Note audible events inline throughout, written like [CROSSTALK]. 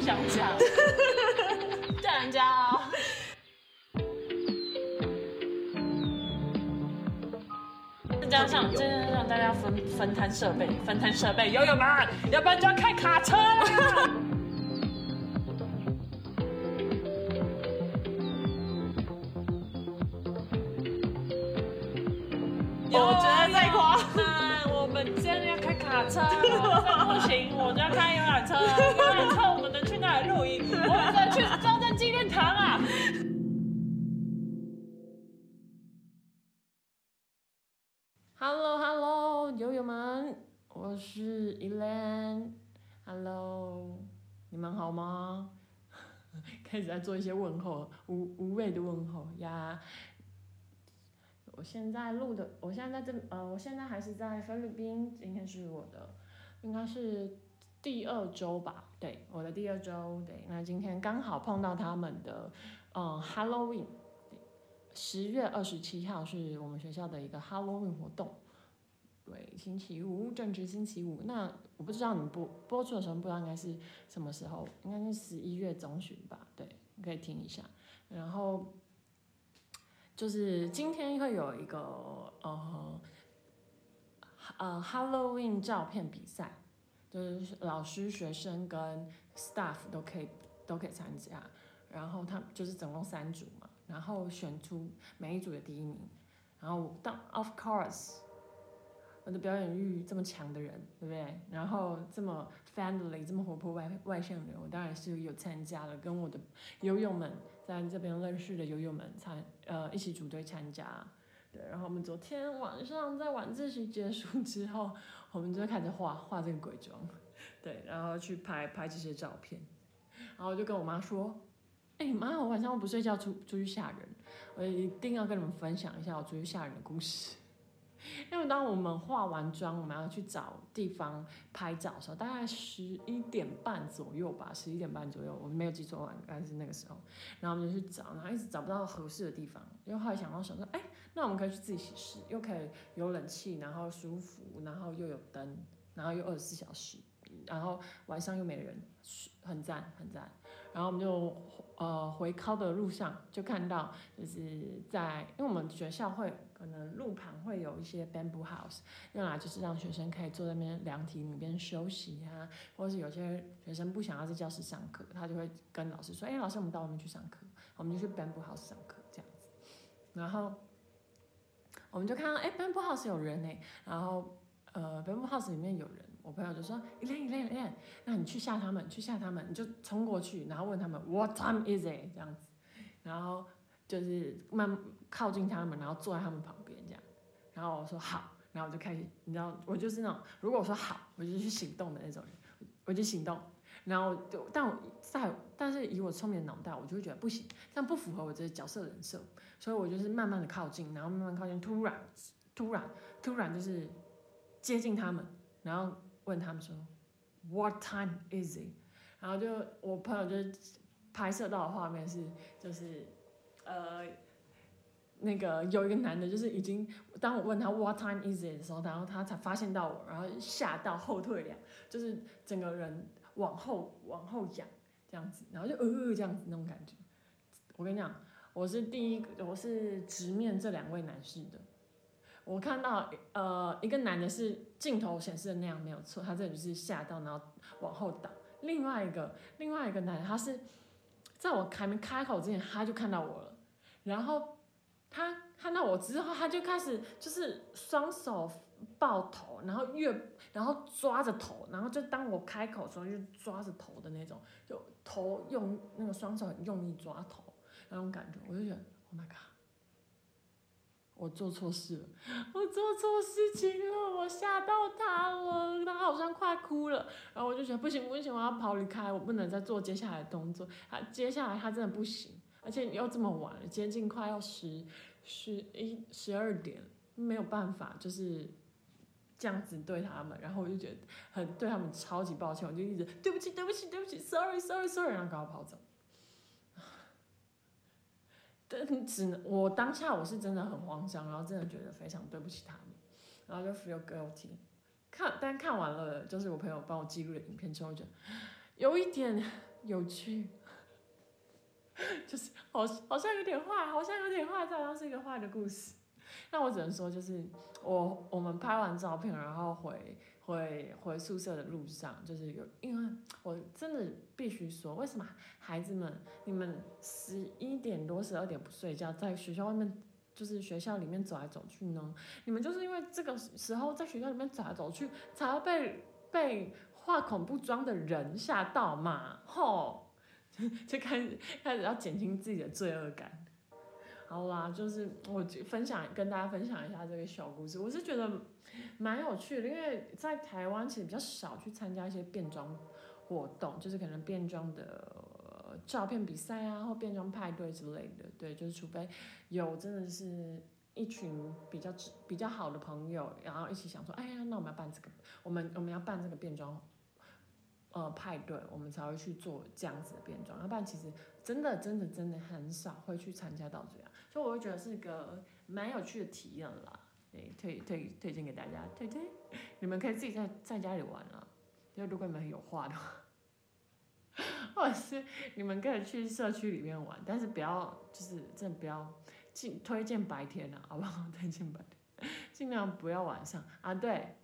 不想讲，[LAUGHS] 叫人家哦。加上真的让大家分分摊设备，分摊设备，友友们，要不然就要开卡车啦。[LAUGHS] 我觉得太夸张，我们真的要开卡车，[LAUGHS] 不行，我就要开好吗？[LAUGHS] 开始在做一些问候，无无谓的问候呀。我现在录的，我现在在这，呃，我现在还是在菲律宾。今天是我的，应该是第二周吧？对，我的第二周。对，那今天刚好碰到他们的，嗯，Halloween。十月二十七号是我们学校的一个 Halloween 活动，星期五，正值星期五。那我不知道你播播出的时候，不知道应该是什么时候，应该是十一月中旬吧？对，你可以听一下。然后就是今天会有一个呃呃 Halloween 照片比赛，就是老师、学生跟 staff 都可以都可以参加。然后他就是总共三组嘛。然后选出每一组的第一名，然后当 of course，我的表演欲这么强的人，对不对？然后这么 friendly，这么活泼外外向的人，我当然是有参加了，跟我的游泳们在这边认识的游泳们参呃一起组队参加，对。然后我们昨天晚上在晚自习结束之后，我们就开始画画这个鬼妆，对，然后去拍拍这些照片，然后我就跟我妈说。哎妈！我晚上我不睡觉出出去吓人，我一定要跟你们分享一下我出去吓人的故事。因为当我们化完妆，我们要去找地方拍照的时候，大概十一点半左右吧，十一点半左右，我没有记错，应该是那个时候。然后我们就去找，然后一直找不到合适的地方。因为后来想到想说，哎，那我们可以去自己洗湿，又可以有冷气，然后舒服，然后又有灯，然后又二十四小时，然后晚上又没人，很赞，很赞。然后我们就呃回考的路上就看到，就是在因为我们学校会可能路旁会有一些 bamboo house，用来就是让学生可以坐在那边凉亭里边休息啊，或者是有些学生不想要在教室上课，他就会跟老师说，哎，老师我们到外面去上课，我们就去 bamboo house 上课这样子。然后我们就看到，哎，bamboo house 有人呢，然后呃 bamboo house 里面有人。我朋友就说：“一练一练练，那你去吓他们，去吓他们，你就冲过去，然后问他们 What time is it？这样子，然后就是慢靠近他们，然后坐在他们旁边这样。然后我说好，然后我就开始，你知道，我就是那种如果我说好，我就去行动的那种人，我就行动。然后就但我在，但是以我聪明的脑袋，我就会觉得不行，这样不符合我这个角色人设，所以我就是慢慢的靠近，然后慢慢靠近，突然突然突然就是接近他们，然后。问他们说，What time is it？然后就我朋友就拍摄到的画面是，就是呃那个有一个男的，就是已经当我问他 What time is it 的时候，然后他才发现到我，然后吓到后退两，就是整个人往后往后仰这样子，然后就呃这样子那种感觉。我跟你讲，我是第一个，我是直面这两位男士的。我看到呃一个男的是镜头显示的那样没有错，他这里就是吓到然后往后倒。另外一个另外一个男的他是在我还没开口之前他就看到我了，然后他看到我之后他就开始就是双手抱头，然后越然后抓着头，然后就当我开口的时候就抓着头的那种，就头用那个双手很用力抓头那种感觉，我就觉得 Oh my god。我做错事了，我做错事情了，我吓到他了，他好像快哭了，然后我就觉得不行不行，我要跑离开，我不能再做接下来的动作，他接下来他真的不行，而且又这么晚了，接近快要十十一十二点，没有办法就是这样子对他们，然后我就觉得很对他们超级抱歉，我就一直对不起对不起对不起，sorry sorry sorry，然后赶快跑走。但只能我当下我是真的很慌张，然后真的觉得非常对不起他们，然后就 feel guilty。看，但看完了，就是我朋友帮我记录的影片之后，就有一点有趣，[LAUGHS] 就是好好像有点坏，好像有点坏，这好像是一个坏的故事。那我只能说，就是我我们拍完照片，然后回回回宿舍的路上，就是有，因为我真的必须说，为什么孩子们你们十一点多十二点不睡觉，在学校外面就是学校里面走来走去呢？你们就是因为这个时候在学校里面走来走去，才要被被化恐怖妆的人吓到嘛？吼，[LAUGHS] 就开始开始要减轻自己的罪恶感。好啦，就是我分享跟大家分享一下这个小故事，我是觉得蛮有趣的，因为在台湾其实比较少去参加一些变装活动，就是可能变装的照片比赛啊，或变装派对之类的。对，就是除非有真的是一群比较比较好的朋友，然后一起想说，哎呀，那我们要办这个，我们我们要办这个变装呃派对，我们才会去做这样子的变装，要不然其实真的真的真的很少会去参加到这样。所以我会觉得是个蛮有趣的体验啦，对，推推推荐给大家，推推，你们可以自己在在家里玩啊，就如果你们有话的话，或者是你们可以去社区里面玩，但是不要就是真的不要尽推荐白天啊，好不好？[LAUGHS] 推荐白天，尽量不要晚上啊。对，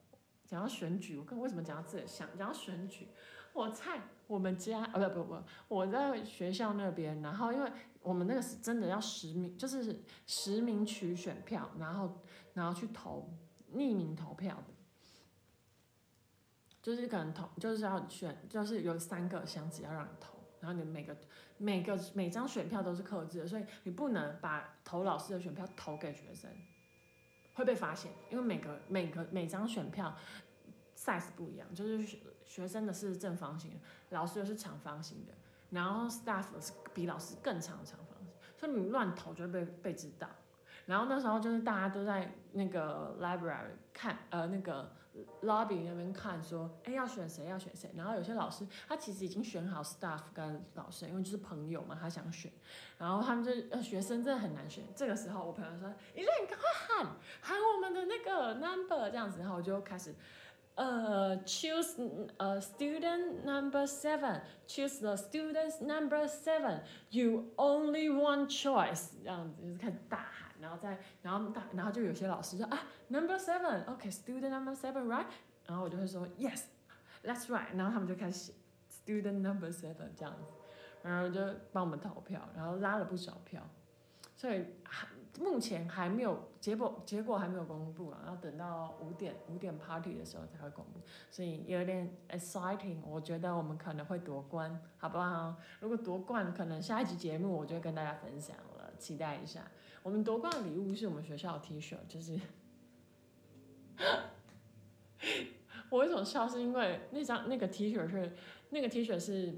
讲到选举，我跟为什么讲到这想讲到选举，我猜我们家啊不不不，我在学校那边，然后因为。我们那个是真的要实名，就是实名取选票，然后然后去投匿名投票的，就是可能投就是要选，就是有三个箱子要让你投，然后你每个每个每张选票都是刻字的，所以你不能把投老师的选票投给学生，会被发现，因为每个每个每张选票 size 不一样，就是学生的是正方形，老师的是长方形的。然后 staff 是比老师更长的长方形，所以你乱投就会被被知道。然后那时候就是大家都在那个 library 看，呃，那个 lobby 那边看，说，哎，要选谁要选谁。然后有些老师他其实已经选好 staff 跟老师，因为就是朋友嘛，他想选。然后他们就，呃，学生真的很难选。这个时候我朋友说，你说你赶快喊喊我们的那个 number 这样子，然后我就开始。呃，choose 呃 student number seven，choose the students number seven，you only one choice，这样子就是开始大喊，然后再然后大然后就有些老师说啊 number seven，OK，student number seven，right？然后我就会说 yes，that's right，然后他们就开始写 student number seven 这样子，然后就帮我们投票，然后拉了不少票，所以还。 目前还没有结果，结果还没有公布啊，要等到五点五点 party 的时候才会公布，所以有点 exciting。我觉得我们可能会夺冠，好不好？如果夺冠，可能下一集节目我就会跟大家分享了，期待一下。我们夺冠的礼物是我们学校的 T 恤，就是，[LAUGHS] 我为什么笑？是因为那张那个 T 恤是那个 T 恤是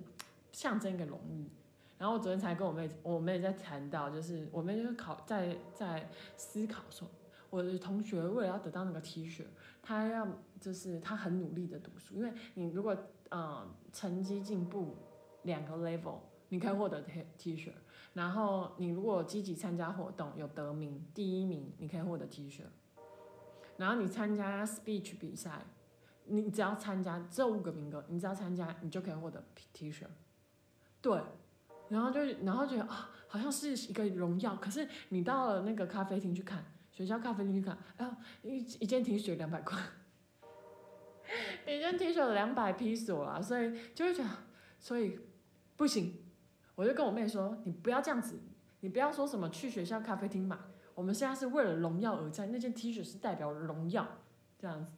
象征一个荣誉。然后我昨天才跟我妹，我妹在谈到，就是我妹就是考在在思考说，我的同学为了要得到那个 T 恤，他要就是他很努力的读书，因为你如果嗯成绩进步两个 level，你可以获得 T T 恤，然后你如果积极参加活动有得名第一名，你可以获得 T 恤，然后你参加 speech 比赛，你只要参加这五个名额，你只要参加，你就可以获得 T 恤，对。然后就，然后觉得啊，好像是一个荣耀。可是你到了那个咖啡厅去看，学校咖啡厅去看，哎，一一件 T 恤两百块，一件 T 恤两百披索啊，所以就会觉得，所以不行。我就跟我妹说，你不要这样子，你不要说什么去学校咖啡厅买，我们现在是为了荣耀而战，那件 T 恤是代表荣耀这样子。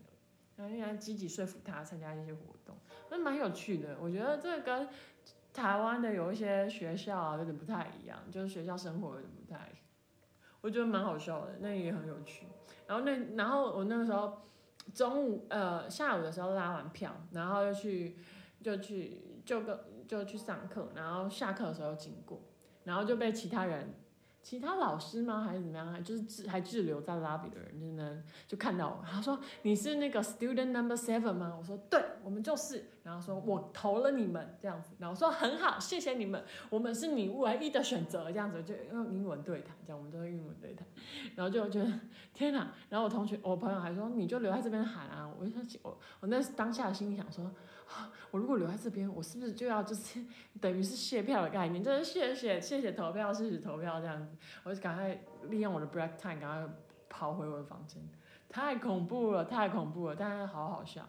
然后应该积极说服他参加一些活动，那蛮有趣的。我觉得这个跟。台湾的有一些学校啊有点不太一样，就是学校生活有点不太，我觉得蛮好笑的，那也很有趣。然后那然后我那个时候中午呃下午的时候拉完票，然后又去就去就跟就去上课，然后下课的时候经过，然后就被其他人。其他老师吗？还是怎么样？就是滞还滞留在拉比的人，就能就看到我。他说：“你是那个 student number seven 吗？”我说：“对，我们就是。”然后说我投了你们这样子，然后说很好，谢谢你们，我们是你唯一的选择，这样子就用英文对谈，这样我们都用英文对谈，[LAUGHS] 然后就觉得天哪，然后我同学我朋友还说你就留在这边喊啊，我就想我我那当下心里想说。[GASPS] 我如果留在这边，我是不是就要就是等于是谢票的概念，就是谢谢谢谢投票，谢谢投票这样子，我就赶快利用我的 break time，赶快跑回我的房间。太恐怖了，太恐怖了，但是好好笑。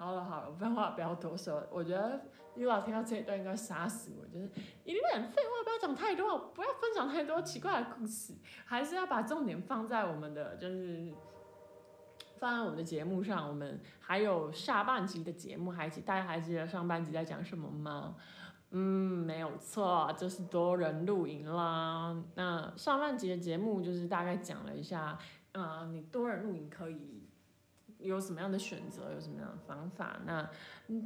好了好了，废话不要多说，我觉得如果听到这一段应该杀死我，就是一点废话不要讲太多，不要分享太多奇怪的故事，还是要把重点放在我们的就是。放在我们的节目上，我们还有下半集的节目，还记大家还记得上半集在讲什么吗？嗯，没有错，就是多人露营啦。那上半集的节目就是大概讲了一下，啊，你多人露营可以有什么样的选择，有什么样的方法。那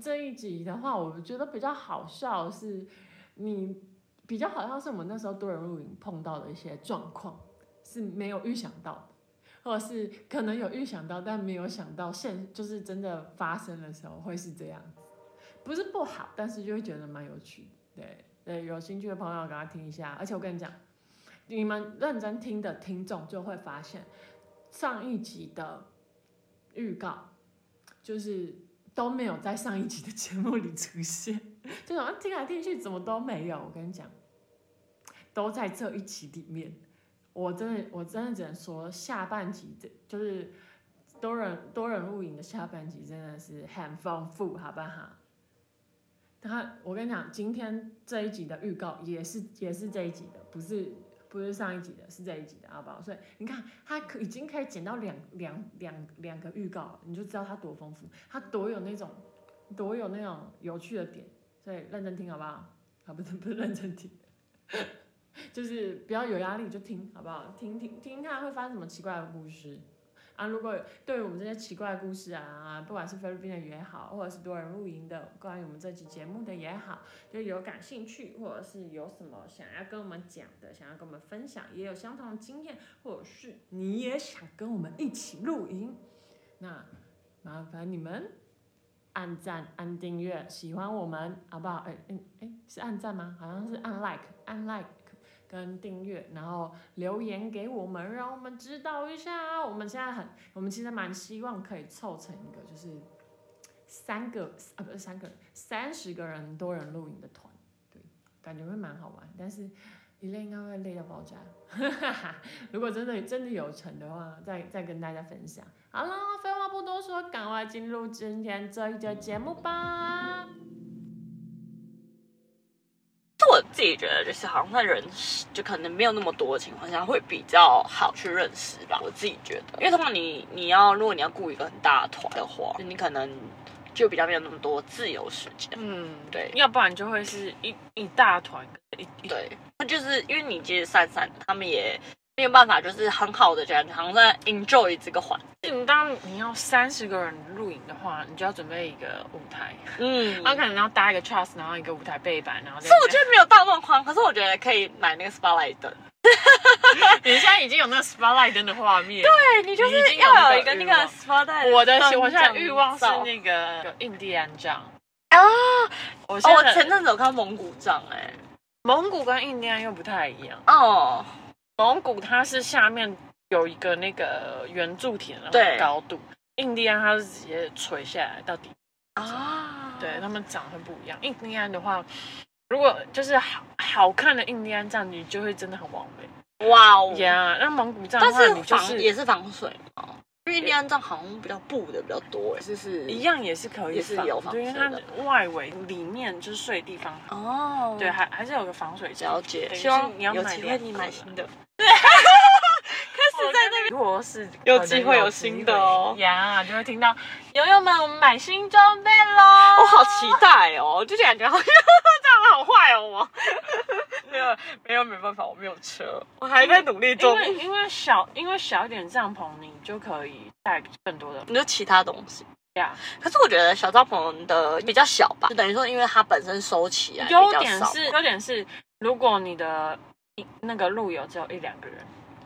这一集的话，我觉得比较好笑是，你比较好像是我们那时候多人露营碰到的一些状况是没有预想到的。或者是可能有预想到，但没有想到现就是真的发生的时候会是这样子，不是不好，但是就会觉得蛮有趣。对对，有兴趣的朋友赶快听一下。而且我跟你讲，你们认真听的听众就会发现，上一集的预告就是都没有在上一集的节目里出现，[LAUGHS] 就好像听来听去怎么都没有。我跟你讲，都在这一集里面。我真的，我真的只能说，下半集这就是多人多人露营的下半集，真的是很丰富，好不好？他，我跟你讲，今天这一集的预告也是也是这一集的，不是不是上一集的，是这一集的，好不好？所以你看，他可已经可以剪到两两两两个预告，你就知道他多丰富，他多有那种多有那种有趣的点，所以认真听，好不好？啊，不是不是认真听。[LAUGHS] 就是不要有压力就听，好不好？听听听看会发生什么奇怪的故事啊！如果对于我们这些奇怪的故事啊，不管是菲律宾的也好，或者是多人露营的，关于我们这期节目的也好，就有感兴趣，或者是有什么想要跟我们讲的，想要跟我们分享，也有相同的经验，或者是你也想跟我们一起露营，那麻烦你们按赞、按订阅，喜欢我们好不好？哎哎哎，是按赞吗？好像是按 like，按 like。跟订阅，然后留言给我们，让我们知道一下。我们现在很，我们其实蛮希望可以凑成一个，就是三个啊，不是三个，三十个人多人露营的团，对，感觉会蛮好玩。但是一累应该会累到爆炸。[LAUGHS] 如果真的真的有成的话，再再跟大家分享。好了，废话不多说，赶快进入今天这一节节目吧。自己觉得，就是好像在人就可能没有那么多的情况下，会比较好去认识吧。我自己觉得，因为通常你你要如果你要雇一个很大的团的话，你可能就比较没有那么多自由时间。嗯，对，要不然就会是一一大团一对，那就是因为你其实散散，他们也。没有办法，就是很好的这样，好像在 enjoy 这个环境。当你要三十个人露营的话，你就要准备一个舞台，嗯，他可能要搭一个 truss，然后一个舞台背板，然后。是我觉得没有到那么宽，可是我觉得可以买那个 spotlight 灯。[LAUGHS] 你现在已经有那个 spotlight 灯的画面，[LAUGHS] 对你就是要有一个那个 spotlight。我的我现在欲望是那个印第安杖啊！我我前阵子有看蒙古杖，哎，蒙古跟印第安又不太一样哦。蒙古它是下面有一个那个圆柱体的高度，印第安它是直接垂下来到底啊，对他们长得不一样。印第安的话，如果就是好好看的印第安战你就会真的很完美。哇哦呀，那蒙古战的话，你就是也是防水吗？印第安照好像比较布的比较多，就是一样也是可以，也是有防水的。外围里面就是睡地方哦，对，还还是有个防水胶。解。希望你要有机会你买新的。对，[LAUGHS] 开始在那边。如果是有机会有新的哦，呀，就会听到友友们，我们买新装备喽！我好期待哦，就感觉好像 [LAUGHS] 这样好坏哦，我 [LAUGHS] 没有没办法，我没有车，我还在努力中。因为因为小因为小一点帐篷，你就可以带更多的，你就其他东西。呀，可是我觉得小帐篷的比较小吧，就等于说，因为它本身收起来优点是优点是，如果你的。那个路友只有一两个人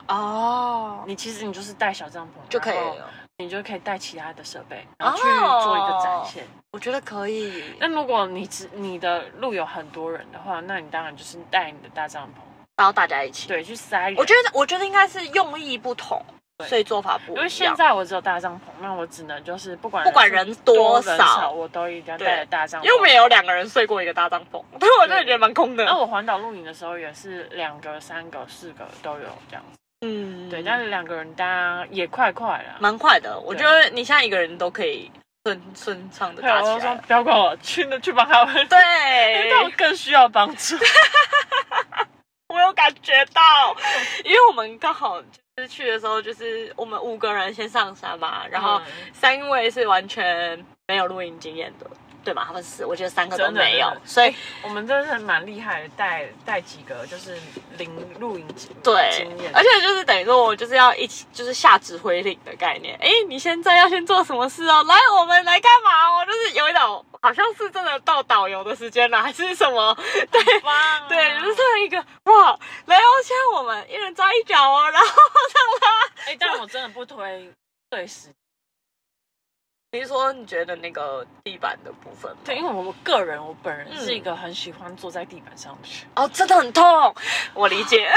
哦，你其实你就是带小帐篷就可以了，你就可以带其他的设备，然后去做一个展现。我觉得可以。那如果你只你的路有很多人的话，那你当然就是带你的大帐篷，然后大家一起。对，去塞人。我觉得，我觉得应该是用意不同，所以做法不一样。因为现在我只有大帐篷，那我只能就是不管不管人多少，我都一定要带着大帐篷。因为我们也有两个人睡过一个大帐篷，对 [LAUGHS] 我真的觉得蛮空的。那我环岛露营的时候也是两个、三个、四个都有这样子。嗯，对，但是两个人搭也快快了，蛮快的。我觉得你现在一个人都可以。顺顺畅的搭起来，不要管我，去那去帮他们。对，[LAUGHS] 他们更需要帮助。[LAUGHS] 我有感觉到，因为我们刚好就是去的时候，就是我们五个人先上山嘛，然后三位是完全没有露营经验的。对嘛？他们是，我觉得三个都没有，所以我们真的是蛮厉害的，带带几个就是零露营经对经验，而且就是等于说我就是要一起就是下指挥令的概念。哎，你现在要先做什么事哦？来，我们来干嘛？我就是有一种好像是真的到导游的时间了，还是什么？[LAUGHS] 对，对，就是一个哇，来哦，现在我们一人抓一脚哦，然后让他。哎，但我真的不推对时。你是说你觉得那个地板的部分？对，因为我个人，我本人是一个很喜欢坐在地板上去。哦，真的很痛，我理解。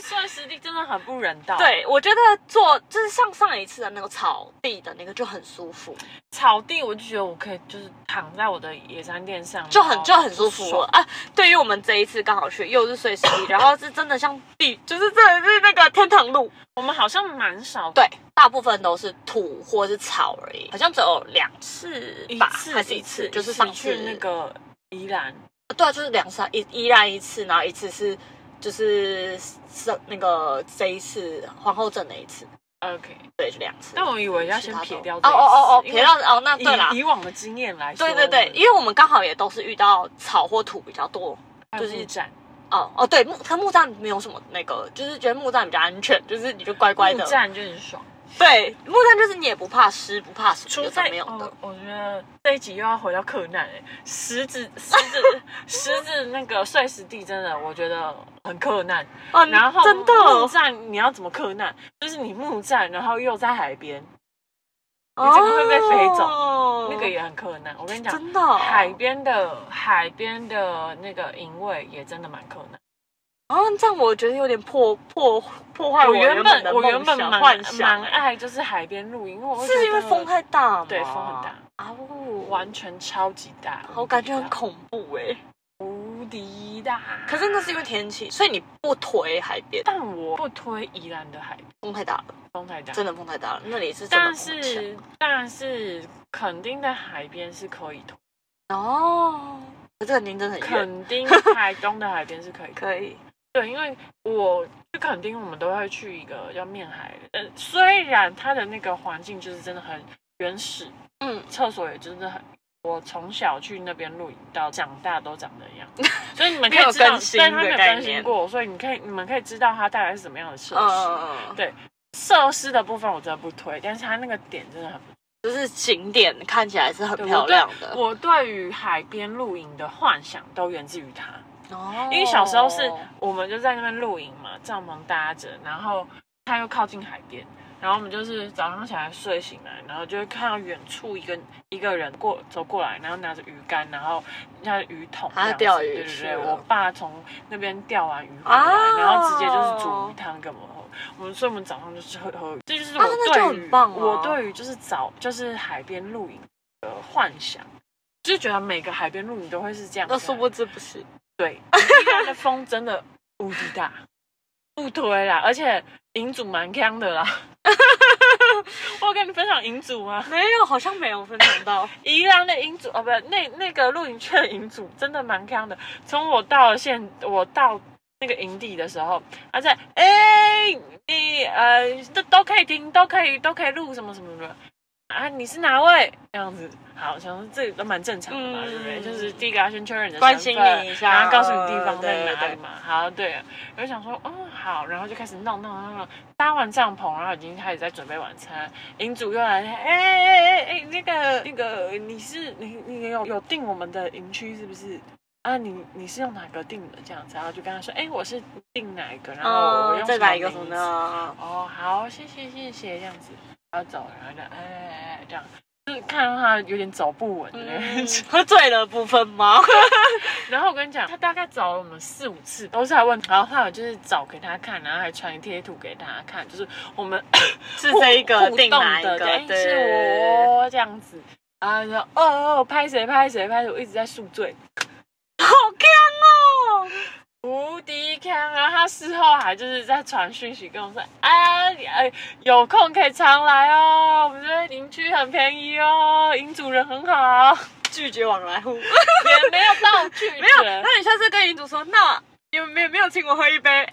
碎石地真的很不人道。对，我觉得坐就是像上一次的那个草地的那个就很舒服。草地我就觉得我可以就是躺在我的野餐垫上，就很就很舒服啊。对于我们这一次刚好去又是碎石地，然后是真的像地，就是真的是那个天堂路。我们好像蛮少，对，大部分都是土或是草而已，好像只有两次吧，还是一次，就是上去那个宜兰，对啊，就是两次，一宜兰一次，然后一次是就是是那个这一次皇后镇那一次，OK，对，就两次。但我以为要先撇掉，哦哦哦哦，撇掉哦，那对啦，以往的经验来说，对对对，因为我们刚好也都是遇到草或土比较多，就是站。哦哦，对木，它木栈没有什么那个，就是觉得木栈比较安全，就是你就乖乖的。木栈就很爽。对，木炭就是你也不怕湿，不怕什么，没有的。我觉得这一集又要回到克难哎，石子、[LAUGHS] 石子、石子那个碎石地真的，我觉得很克难。哦，然后真的木栈你要怎么克难？就是你木栈，然后又在海边。你怎么会被飞走？那个也很困难。我跟你讲，真的，海边的海边的那个营位也真的蛮困难。啊，这样我觉得有点破破破坏我原本我原本蛮蛮爱就是海边露营，因为是因为风太大吗？对，风很大啊，完全超级大，我感觉很恐怖哎。无敌大，可是那是因为天气，所以你不推海边。但我不推宜兰的海边，风太大了，风太大，真的风太大了。那里是但是但是肯定在海边是可以推哦。这垦丁真的很垦丁 [LAUGHS] 台东的海边是可以，可以。对，因为我去垦丁，我们都会去一个叫面海，呃，虽然它的那个环境就是真的很原始，嗯，厕所也真的很。我从小去那边露营到长大都长那样，所以你们可以知道，但他没有更新过，所以你可以你们可以知道它大概是什么样的设施。对设施的部分我真的不推，但是它那个点真的很，就是景点看起来是很漂亮的。我对于海边露营的幻想都源自于它，哦，因为小时候是我们就在那边露营嘛，帐篷搭着，然后它又靠近海边。然后我们就是早上起来睡醒来，然后就会看到远处一个一个人过走过来，然后拿着鱼竿，然后像鱼桶，他钓鱼。对对对，我爸从那边钓完鱼回来，然后直接就是煮鱼汤给我们喝。我们所以我们早上就是喝喝，这就是我对于我对于就是早就是海边露营的幻想，就是觉得每个海边露营都会是这样。那殊不知不是，对，[LAUGHS] 的风真的无敌大，不推啦，而且营主蛮强的啦。[LAUGHS] 我跟你分享营主吗？没有，好像没有分享到。宜兰的营主哦，不，那那个露营区的营主真的蛮强的。从我到了现，我到那个营地的时候，他在哎，你呃都都可以听，都可以都可以录什么什么的。啊，你是哪位？这样子，好，想说这都蛮正常的嘛，对不对？就是第一个要先确认你的关心你一下，然后告诉你地方在哪里嘛。好，对，我就想说，哦，好，然后就开始弄弄弄弄，搭完帐篷，然后已经开始在准备晚餐。营主又来，哎哎哎哎，那个那个，你是你你有有订我们的营区是不是？啊，你你是用哪个订的？这样子，然后就跟他说，哎，我是订哪一个，然后我用再来一个什么呢？哦，好，谢谢谢谢，这样子。要走，然后就哎哎哎这样，就是看到他有点走不稳的那嗯种。喝 [LAUGHS] 醉了部分吗？[LAUGHS] 然后我跟你讲，他大概找了我们四五次，都是在问，然后后来我就是找给他看，然后还传贴图给他看，就是我们 [COUGHS] 是这一个互定哪一个？对，对，是我这样子。然后就说哦哦，拍谁拍谁拍谁，我一直在宿醉，好强哦！无敌强。然后他事后还就是在传讯息跟我说，哎你哎有空可以常来哦，我们这边营区很便宜哦，银主人很好，拒绝往来户，[LAUGHS] 也没有道具，[LAUGHS] 没有。那你下次跟银主说，那你们没有没有请我喝一杯？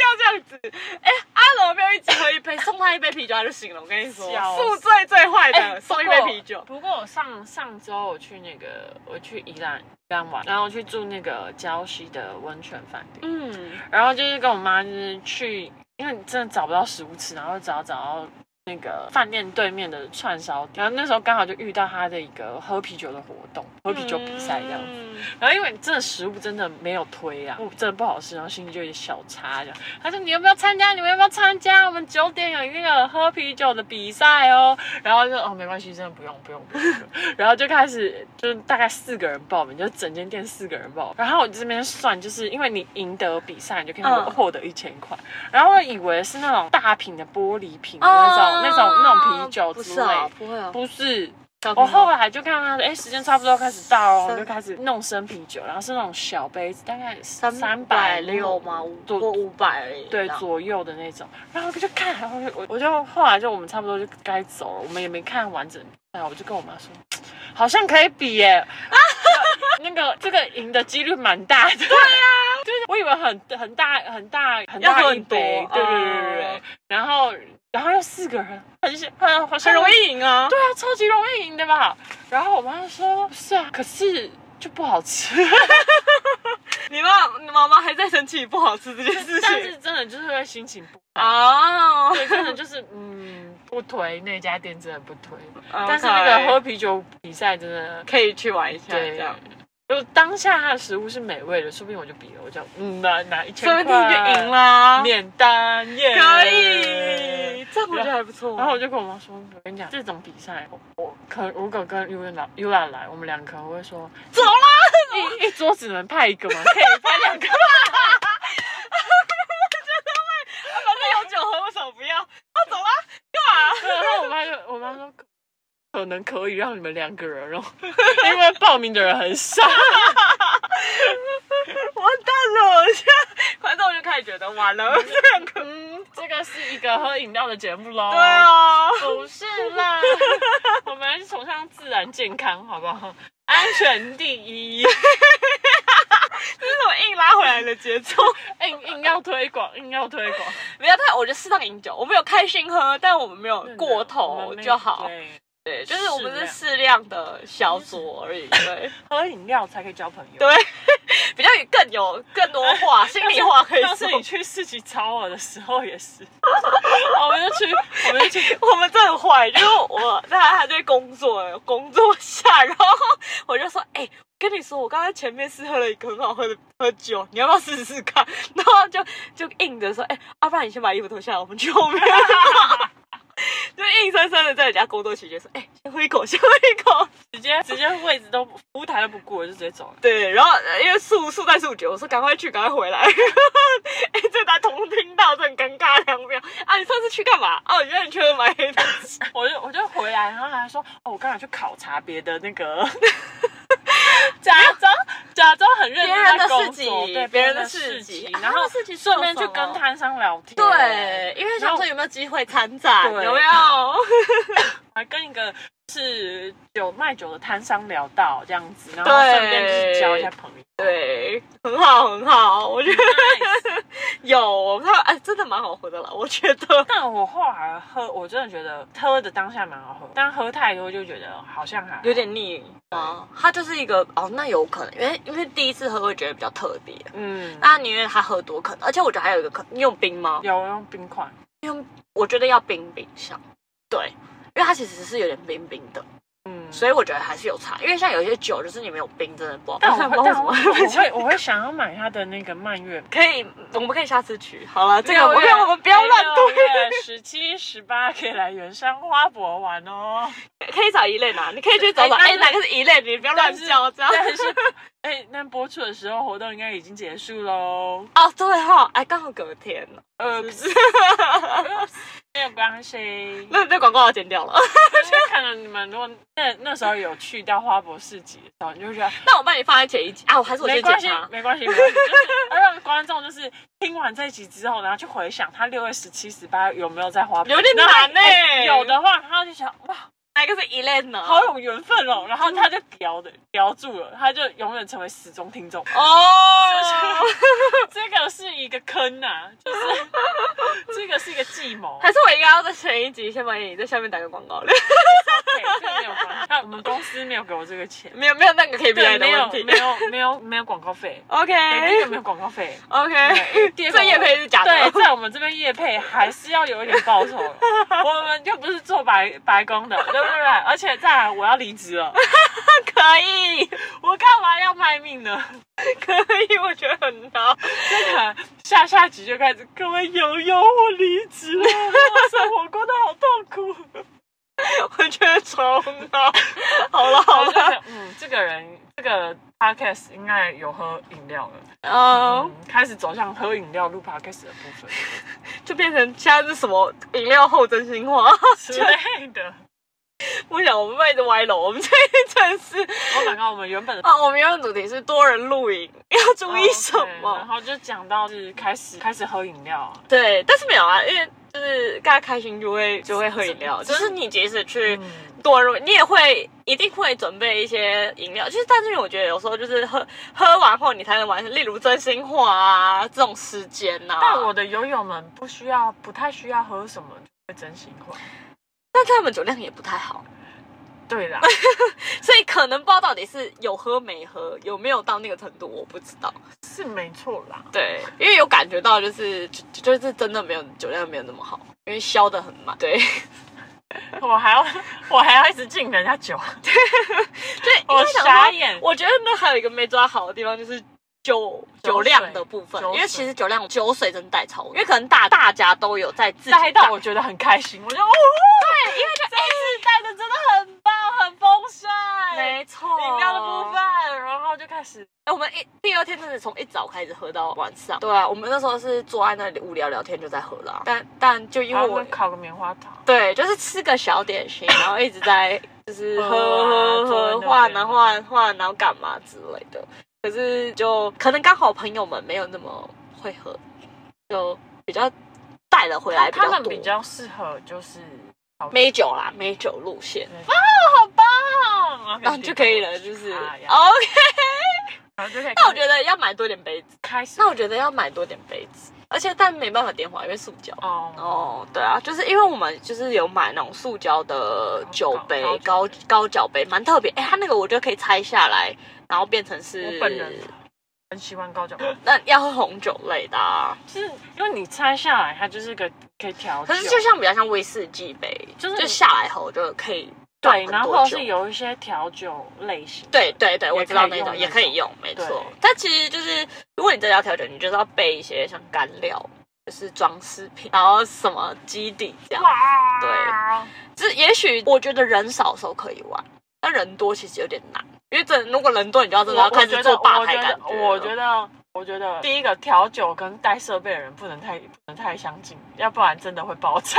要这样子。哎、阿龙没有一直喝一杯，送他一杯啤酒他就醒了。我跟你说，宿醉最坏的，哎送一杯啤酒。不过我上上周我去那个我去宜兰宜兰玩，然后去住那个礁溪的温泉饭店，嗯，然后就是跟我妈就是去，因为真的找不到食物吃，然后找找到那个饭店对面的串烧店，然后那时候刚好就遇到他的一个喝啤酒的活动，喝啤酒比赛这样子。嗯然后因为真的食物真的没有推啊，真的不好吃，然后心里就有点小差这样。他说你要不要参加？你们要不要参加？我们九点有那个喝啤酒的比赛哦。[LAUGHS] 然后就哦没关系，真的不用不用不用。不用 [LAUGHS] 然后就开始就是大概四个人报名，就整间店四个人报名。然后我这边算，就是因为你赢得比赛，你就可以嗯获得一千块。然后我以为是那种大瓶的玻璃瓶的那种、那种那种啤酒之类啊，不会啊。不是，我后来就看到他，哎，时间差不多开始到哦，我就开始弄生啤酒，然后是那种小杯子，大概三三百百六吗？多五百。对左右的那种，然后我就看，然后我就我就后来就我们差不多就该走了，我们也没看完整比赛，我就跟我妈说，好像可以比耶，[LAUGHS] 那个这个赢的几率蛮大的，对呀、就是我以为很很大很大很大一杯，对对对对对嗯，然后然后又四个人，很很很容易赢啊。对啊，超级容易赢的吧？然后我妈就说：“不是啊，可是就不好吃。[LAUGHS] 你妈你妈妈还在生气不好吃这件事情”但是真的就是会心情不好，啊。对，真的就是嗯不推那家店，真的不推。[LAUGHS] 但是那个喝啤酒比赛真的，可以去玩一下，这对样。，就当下它的食物是美味的，说不定我就比了，我就嗯拿拿一千说块不定就赢啦。免单耶，可以，这样我觉得还不错。然后我就跟我妈说：“我跟你讲，这种比赛，我我可如果跟 U 来 U 来来，我们两个可能会说走啦，一一桌只能派一个吗？可以派两个吗？[LAUGHS] [LAUGHS] 反正有酒喝，为什么不要？啊，走啦，干嘛？然后我妈就我妈说可可能可以让你们两个人，哦 [LAUGHS] 因为报名的人很少，完蛋了！现在观众就开始觉得完了，这两个。嗯，这个是一个喝饮料的节目喽。对，啊，不是啦，[LAUGHS] 我们崇尚自然健康，好不好？安全第一，这是我硬拉回来的节奏？[LAUGHS] 硬硬要推广，硬要推广，没有太，我觉得适当饮酒，我们有开心喝，但我们没有过我头就好。对，对，就是我们是适适量的小酌而已。对 [LAUGHS] 喝饮料才可以交朋友。对，比较有更有更多话，[LAUGHS] 心里话可以说上次。你去市集找我的时候也是，[LAUGHS] 我们就去，我们就去，我们真的很坏，就是我在他还在工作工作下，然后我就说，哎、跟你说，我刚才前面是喝了一个很好喝的喝酒，你要不要试试看？然后就就硬着说，哎、要、不然你先把衣服脱下来，我们去后面。就硬生生的在人家工作期间说，哎、先喝一口，先喝一口。直接直接位置都服务台都不顾，我就直接走了。对，然后呃因为速速在宿酒，我说赶快去，赶快回来。[LAUGHS] 哎、这台同听到，这很尴尬两秒。啊，你上次去干嘛？哦，原来你去了买黑东西。[LAUGHS] 我就我就回来，然后还说，哦，我刚才去考察别的那个，[LAUGHS] 假装假装很认真的在工市集作，对别人的的市集啊然后顺便去跟摊商聊天，对，因为想说有没有机会参展，有没有？[LAUGHS] 还跟一个是酒卖酒的摊商聊到这样子，然后顺便就是交一下朋友。对，很好，很好，我觉得 Nice [LAUGHS] 有他哎，真的蛮好喝的啦，我觉得。[LAUGHS] 但我后来喝，我真的觉得喝的当下蛮好喝，但喝太多就觉得好像有点腻啊，它就是一个哦，那有可能，因为因为第一次喝会觉得比较特别，嗯，那宁愿它喝多可能，而且我觉得还有一个可能，你有冰吗？有用冰块，用我觉得要冰冰箱，对，因为它其实是有点冰冰的，所以我觉得还是有差，因为像有一些酒就是你没有冰，真的不好。但我 [LAUGHS] 不知道为什么会但我我会 [LAUGHS] 我会想要买它的那个蔓越莓。可以，我们可以下次去。好了，这个我们我们不要乱推，十七、十八可以来圆山花博玩哦。[LAUGHS] 可以找一类拿，你可以去找找，哎，哪个是一类，你不要乱叫这样。但是，哎，那播出的时候活动应该已经结束喽。哦，对哈，哎，刚好隔天。呃，不是，没有关系。那那广告要剪掉了。就看到你们如果那那时候有去到花博市集的时候，你就觉得，那我帮你放在前一集啊，我还是我先剪它。没关系，没关系，就是让观众就是听完这一集之后，然后去回想他六月十七、十八有没有在花博。有点难呢。有的话，他就想哇。哪个是呢？好有缘分哦，然后他就叼的叼住了，他就永远成为死忠听众哦。这个是一个坑呐，就是这个是一个计谋。还是我应该要在前一集先把你在下面打个广告的？这个没有关系，我们公司没有给我这个钱，没有没有那个 KPI 的问题，没有没有没有广告费。OK，第一个没有广告费。OK，这叶配是假的。对，在我们这边叶配还是要有一点报酬，我们又不是做白白工的。对？而且再来，我要离职了。[LAUGHS] 可以，我干嘛要卖命呢？[LAUGHS] 可以，我觉得很好。那个下下集就开始，各位友友，我离职了，生活过得好痛苦。我觉得超 [LAUGHS] 好。好了好了，嗯，这个人，这个 podcast 应该有喝饮料了。嗯，开始走向喝饮料录 podcast 的部分，就变成现在是什么饮料后真心话之类的。[LAUGHS] 不想我们卖的歪楼，我们这一层是，我刚刚我们原本啊，我们原本主题是多人露营要注意什么，然后就讲到是开始开始喝饮料，对，但是没有啊，因为就是大家开心就会就会喝饮料，就是你即使去多人你也会一定会准备一些饮料，就是但是我觉得有时候就是喝喝完后你才能完成，例如真心话啊这种时间呐。但我的友友们不需要，不太需要喝什么会真心话。但他们酒量也不太好，对啦，[LAUGHS] 所以可能不知道到底是有喝没喝，有没有到那个程度，我不知道。是没错啦，对，因为有感觉到就是就是真的没有酒量没有那么好，因为消的很慢。对，[LAUGHS] 我还要我还要一直敬人家酒，对，[LAUGHS] 我傻眼。我觉得那还有一个没抓好的地方就是。酒酒量的部分，因为其实酒量酒水真带超，因为可能大大家都有在自己带到，我觉得很开心，我就哦，对，因为这次带的真的很棒，很丰盛，没错，饮料的部分，然后就开始，哎，我们一第二天真的从一早开始喝到晚上，对啊，我们那时候是坐在那里无聊聊天就在喝了，但但就因为我烤个棉花糖，对，就是吃个小点心，然后一直在就是喝喝喝换啊换换，然后干嘛之类的。可是就可能刚好朋友们没有那么会喝，就比较带了回来比较多。他们比较适合就是美酒啦，美酒路线。哦，好棒，然后就可以了，就是 OK。那我觉得要买多点杯子。开始。那我觉得要买多点杯子，而且但没办法电话，因为塑胶。哦哦，对啊，就是因为我们就是有买那种塑胶的酒杯，高高脚杯，蛮特别。哎，它那个我觉得可以拆下来。然后变成是，我本人很喜欢高脚杯。[LAUGHS] 那要喝红酒类的，就是因为你拆下来，它就是个可以调。可是就像比较像威士忌杯，就是就下来后就可以对，然后是有一些调酒类型。对对对，我知道那种也可以用，没错。但其实就是如果你真的要调酒，你就是要备一些像干料，就是装饰品，然后什么基底这样。对，就是也许我觉得人少的时候可以玩，但人多其实有点难。因为这如果人多，你就要真的要开始做吧台感觉。我觉得，我觉得第一个调酒跟带设备的人不能太不能太相近，要不然真的会爆炸。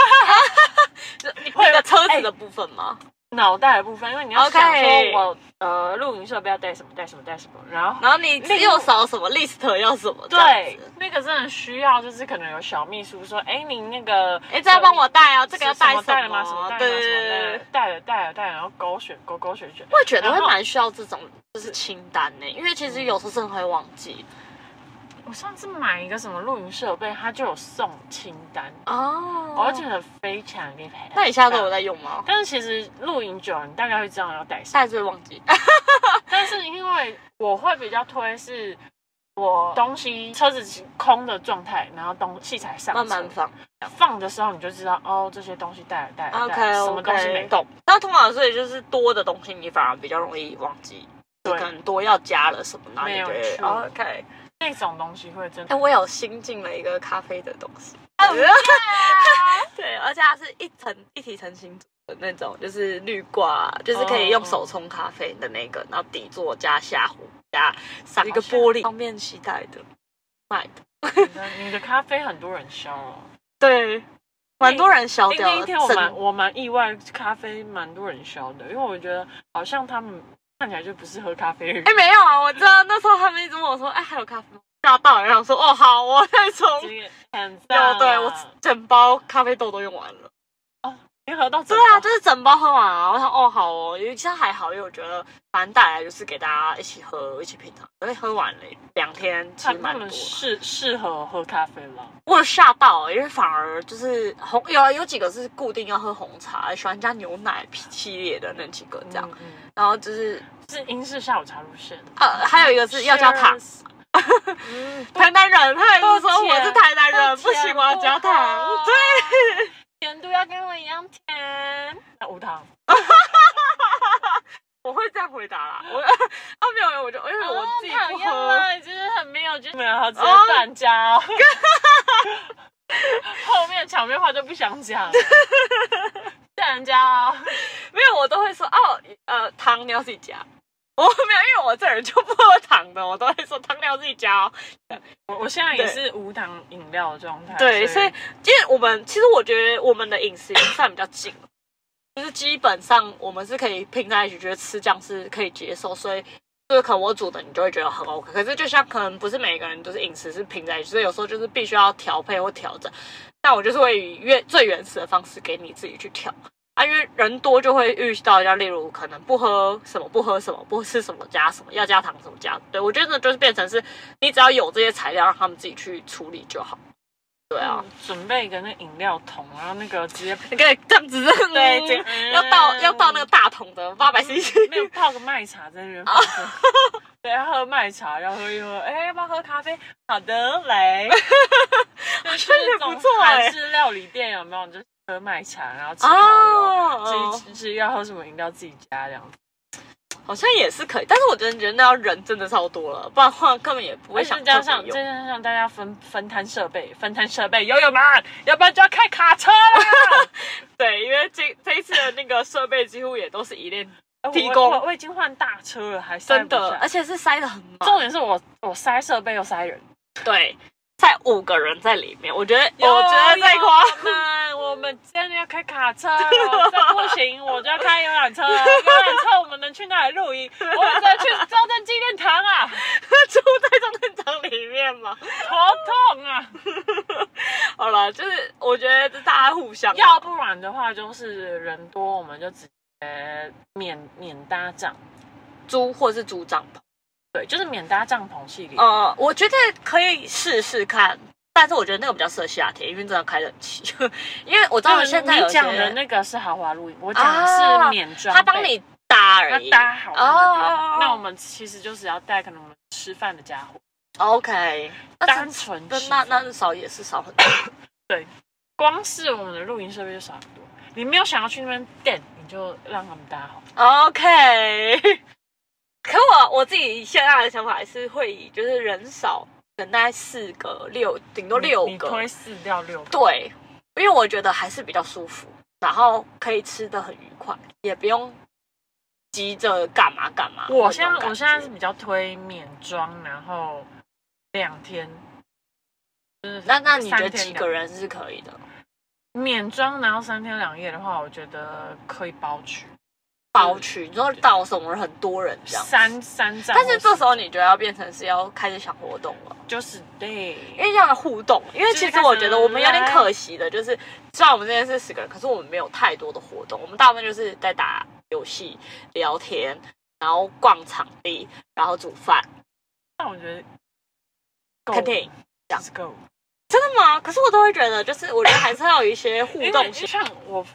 [LAUGHS] 你会个车子的部分吗？脑袋的部分，因为你要想说，我呃露营设备要带什么带什么带什么，然后然后你又少什么 list 要什么，对，那个真的需要就是可能有小秘书说，哎，你那个哎，这要帮我带啊，这个要带什么？什么带什么？带了带了带了，然后勾选勾勾选选。我觉得会蛮需要这种就是清单呢，因为其实有时候真的会忘记。我上次买一个什么露营设备，它就有送清单哦，而且非常厉害。那你现在都有在用吗？但是其实露营久了，你大概会知道要带什么，但是会忘记。[LAUGHS] 但是因为我会比较推是，我东西车子空的状态，然后东器材上车慢慢放。放的时候，你就知道哦，这些东西带了带了 OK，带了什么东西没懂。那通常所以就是多的东西，你反而比较容易忘记，对可能多要加了什么，然后就会错 OK。那种东西会真哎，的。我有新进了一个咖啡的东西，哦 [LAUGHS] 对，而且它是一层一体成型组的那种，就是滤挂，就是可以用手冲咖啡的那个，然后底座加下壶加上一个玻璃，方便携带的，买的。你的咖啡很多人消哦。对，蛮多人消掉了。那一天我整蛮我蛮意外，咖啡蛮多人消的，因为我觉得好像他们看起来就不是喝咖啡的人。哎，没有啊，我知道那时候他们一直问我说，哎，还有咖啡吗？吓到，然后说，哦，好，我再冲。对我整包咖啡豆都用完了。你喝到对啊，就是整包喝完啊。我想，哦，好哦，因为其实还好，因为我觉得反正带来就是给大家一起喝，一起品尝。所以喝完了两天，其实蛮多。适适合喝咖啡了。我有吓到，因为反而就是红有有几个是固定要喝红茶，喜欢加牛奶系列的那几个这样。嗯嗯然后就是是英式下午茶路线。呃，还有一个是要加糖。嗯，[LAUGHS] 台南人，他也是说我是台南人，不行，我要加糖。对对，甜度要跟我一样甜。那无糖。[LAUGHS] 我会这样回答啦。我 [LAUGHS] 啊没有，我就因为我自己不喝。了，你真的很没有，就是没有，直接 [LAUGHS] 哦断交。后面场面话就不想讲了，断交。没有，我都会说哦，呃，糖你要自己加。我没有，我这人就不喝糖的，我都会说糖料自己加哦。[LAUGHS] 我我现在也是无糖饮料的状态。对，所以因为我们其实我觉得我们的饮食已经算比较近了，就是基本上我们是可以拼在一起，觉得吃这样是可以接受，所以就是可能我煮的你就会觉得很 OK。可是就像可能不是每个人都是饮食是拼在一起，所以有时候就是必须要调配或调整。但我就是会以原最原始的方式给你自己去调。啊，因为人多就会遇到，像例如可能不喝什么，不喝什么，不吃什么加什么，要加糖什么加。对我觉得就是变成是你只要有这些材料，让他们自己去处理就好。对啊，嗯准备一个那饮料桶，然后那个直接你可以这样子，对，要倒要倒那个大桶的八百 CC，没有泡个麦茶在那边。[LAUGHS] 对，要喝麦茶，要喝一喝。哎，要不要喝咖啡？好的，来。[LAUGHS] 就是那种不错哎韩式料理店有没有？就是喝麦茶，然后吃烤肉，自哦。己，吃要喝什么饮料自己加这样子。好像也是可以，但是我真的觉得那要人真的超多了，不然的话根本也不会想再加上再加上大家分分摊设备，分摊设备，友友们，要不然就要开卡车了。[LAUGHS] 对，因为这这一次的那个设备几乎也都是一列，哎我提供。我我已经换大车了，还塞真的，而且是塞的很重满，点是我我塞设备又塞人，对，塞五个人在里面，我觉得有我觉得太夸友们，我们真的要开卡车不行我就要开游览车。游览车我们能去哪里露营？我们能去中正纪念堂啊，[LAUGHS] 住在中正堂里面嘛。头痛啊！[LAUGHS] 好了，就是我觉得大家互相要不然的话，就是人多，我们就直接免免搭帐，租或是租帐篷。对，就是免搭帐篷系列。呃，我觉得可以试试看，但是我觉得那个比较适合夏天，因为真的开冷气。[LAUGHS] 因为我知道现在你讲的那个是豪华露营，我讲的啊是免装备，他帮你搭而已。他搭好哦那我们其实就是要带可能我们吃饭的家伙，OK，那单纯那那那少也是少很多 [COUGHS] 对。光是我们的露营设备就少很多。你没有想要去那边垫，你就让他们搭好。OK，可我我自己现在的想法还是会以就是人少，可能大概四个六，顶多六个。你推四掉六个。对，因为我觉得还是比较舒服，然后可以吃的很愉快，也不用急着干嘛干嘛。我现在我现在是比较推免装，然后两天。就是那那你觉得几个人是可以的？免装，然后三天两夜的话，我觉得可以包去包去，你说到什么很多人这样。三三站。但是这时候你觉得要变成是要开始想活动了，就是对，因为要互动。因为其实我觉得我们有点可惜的，就是虽然我们这边是十个人，可是我们没有太多的活动，我们大部分就是在打游戏、聊天，然后逛场地，然后煮饭、但我觉得够看电影。就是 go。真的吗？可是我都会觉得，就是我觉得还是要有一些互动性。像我，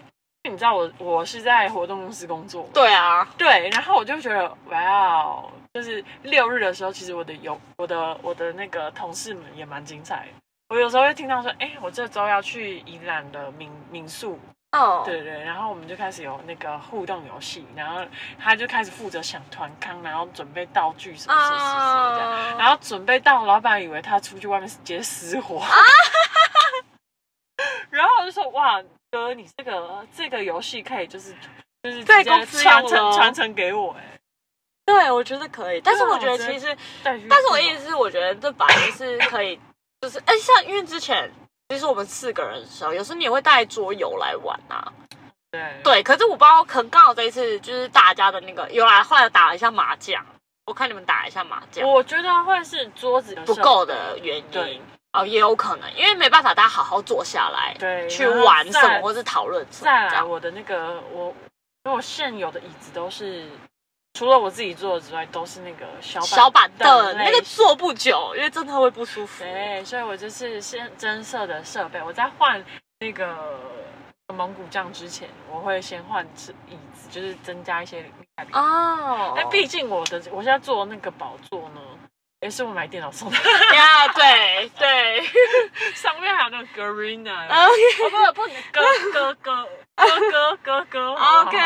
你知道我我是在活动公司工作嘛，对啊，对，然后我就觉得哇哦，就就是六日的时候，其实我的有我的我的那个同事们也蛮精彩的。我有时候会听到说，哎，我这周要去宜兰的民民宿，哦，对对，然后我们就开始有那个互动游戏，然后他就开始负责想团康，然后准备道具什么什么什么这样，啊然后准备到老板以为他出去外面直接失火，[LAUGHS] 然后我就说哇哥，你这个这个游戏可以就是就是在公司传承传承给我哎，对，我觉得可以，但是我觉得其实，但是我意思是，我觉得这本来就是可以，就是哎，像因为之前其实我们四个人的时候，有时候你也会带桌游来玩啊，对对，可是我不知道，可能刚好这一次就是大家的那个有来，后来打了一下麻将，我看你们打了一下麻将，我觉得会是桌子不够的原因。哦，也有可能，因为没办法，大家好好坐下来，对去玩什么，或是讨论什么再来，我的那个我，因为我现有的椅子都是除了我自己坐的之外，都是那个小板小板凳那个坐不久，因为真的会不舒服。对，所以我就是先增设的设备，我在换那个蒙古酱之前，我会先换这椅子，就是增加一些厉害的。哦，那毕竟我的我现在坐的那个宝座呢，也是我买电脑送的，[LAUGHS] 呀，对对 [LAUGHS] 上面还有那个 Garena，，OK 哦不不，哥哥哥哥哥哥哥 OK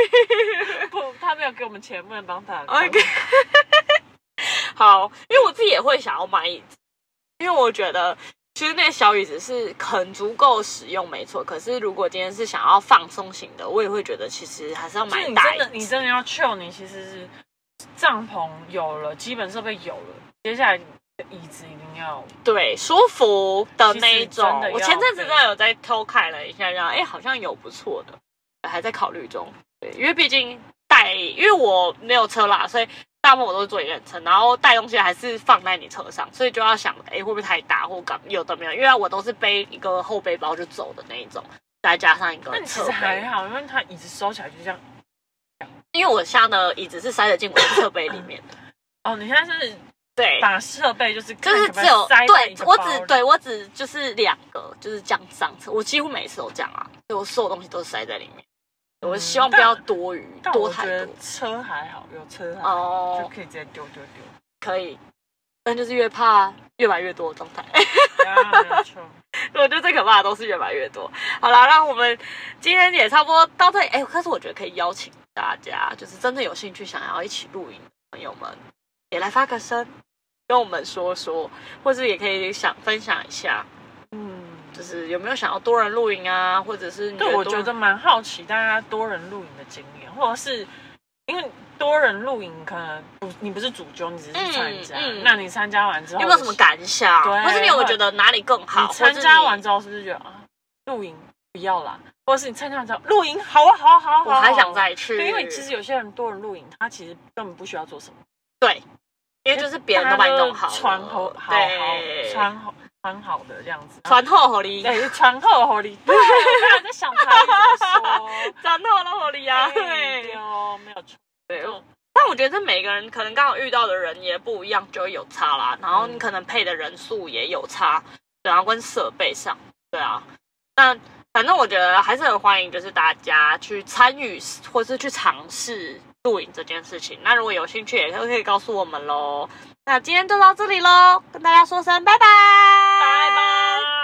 [LAUGHS] 不，他没有给我们钱，不能帮他。OK，好，因为我自己也会想要买椅子，因为我觉得其实那个小椅子是很足够使用，没错。可是如果今天是想要放松型的，我也会觉得其实还是要就是买大椅你真的，你。真的要 chill，你其实是帐篷有了，基本设备有了，接下来椅子一定要对，舒服的那一种我前阵子真的有在偷看了一下，然后哎，好像有不错的，还在考虑中。对，因为毕竟带，因为我没有车啦，所以大部分我都是坐一人车，然后带东西还是放在你车上，所以就要想，哎，会不会太大或干有的没有？因为我都是背一个后背包就走的那一种，再加上一个那其实还。好，因为它椅子收起来就这样。因为我现在的椅子是塞得进我的设备里面的，[COUGHS] 哦，你现在是对，把设备就是就是只有塞对我只对我只就是两个，就是这样上车，我几乎每次都这样啊，所以我所有东西都是塞在里面。我嗯希望不要多余，但多太多车还好，有车还好哦就可以直接丢丢丢。可以，但就是越怕越买越多的状态。[LAUGHS] 啊，没有错。[LAUGHS] 我觉得最可怕的都是越买越多。好啦，那我们今天也差不多到这里。哎，可是我觉得可以邀请大家，就是真的有兴趣想要一起露营的朋友们，也来发个声，跟我们说说，或者也可以想分享一下，嗯，就是有没有想要多人露营啊，或者是你对，我觉得蛮好奇大家多人露营的经验，或者是因为多人露营可能不你不是主揪，你只是参加，嗯嗯。那你参加完之后有没有什么感想，对或是你有没有觉得哪里更好？你参加完之后是不是觉得啊，露营不要啦，或者是你参加完之后露营好啊好啊好啊，好啊我还想。再去，对，因为其实有些人多人露营，他其实根本不需要做什么，对，因为就是别人都帮你弄好，穿好好好对，穿好穿好的这样子，穿透合理，对，穿厚合理。[LAUGHS] 对，我在想台语怎么说。穿透了合理啊，对没有错。对，但我觉得这每个人可能刚好遇到的人也不一样，就会有差啦。然后你可能配的人数也有差，然后，跟设备上，对啊。那反正我觉得还是很欢迎，就是大家去参与或是去尝试露营这件事情。那如果有兴趣，也可以告诉我们喽。那今天就到这里喽，跟大家说声拜拜，拜拜。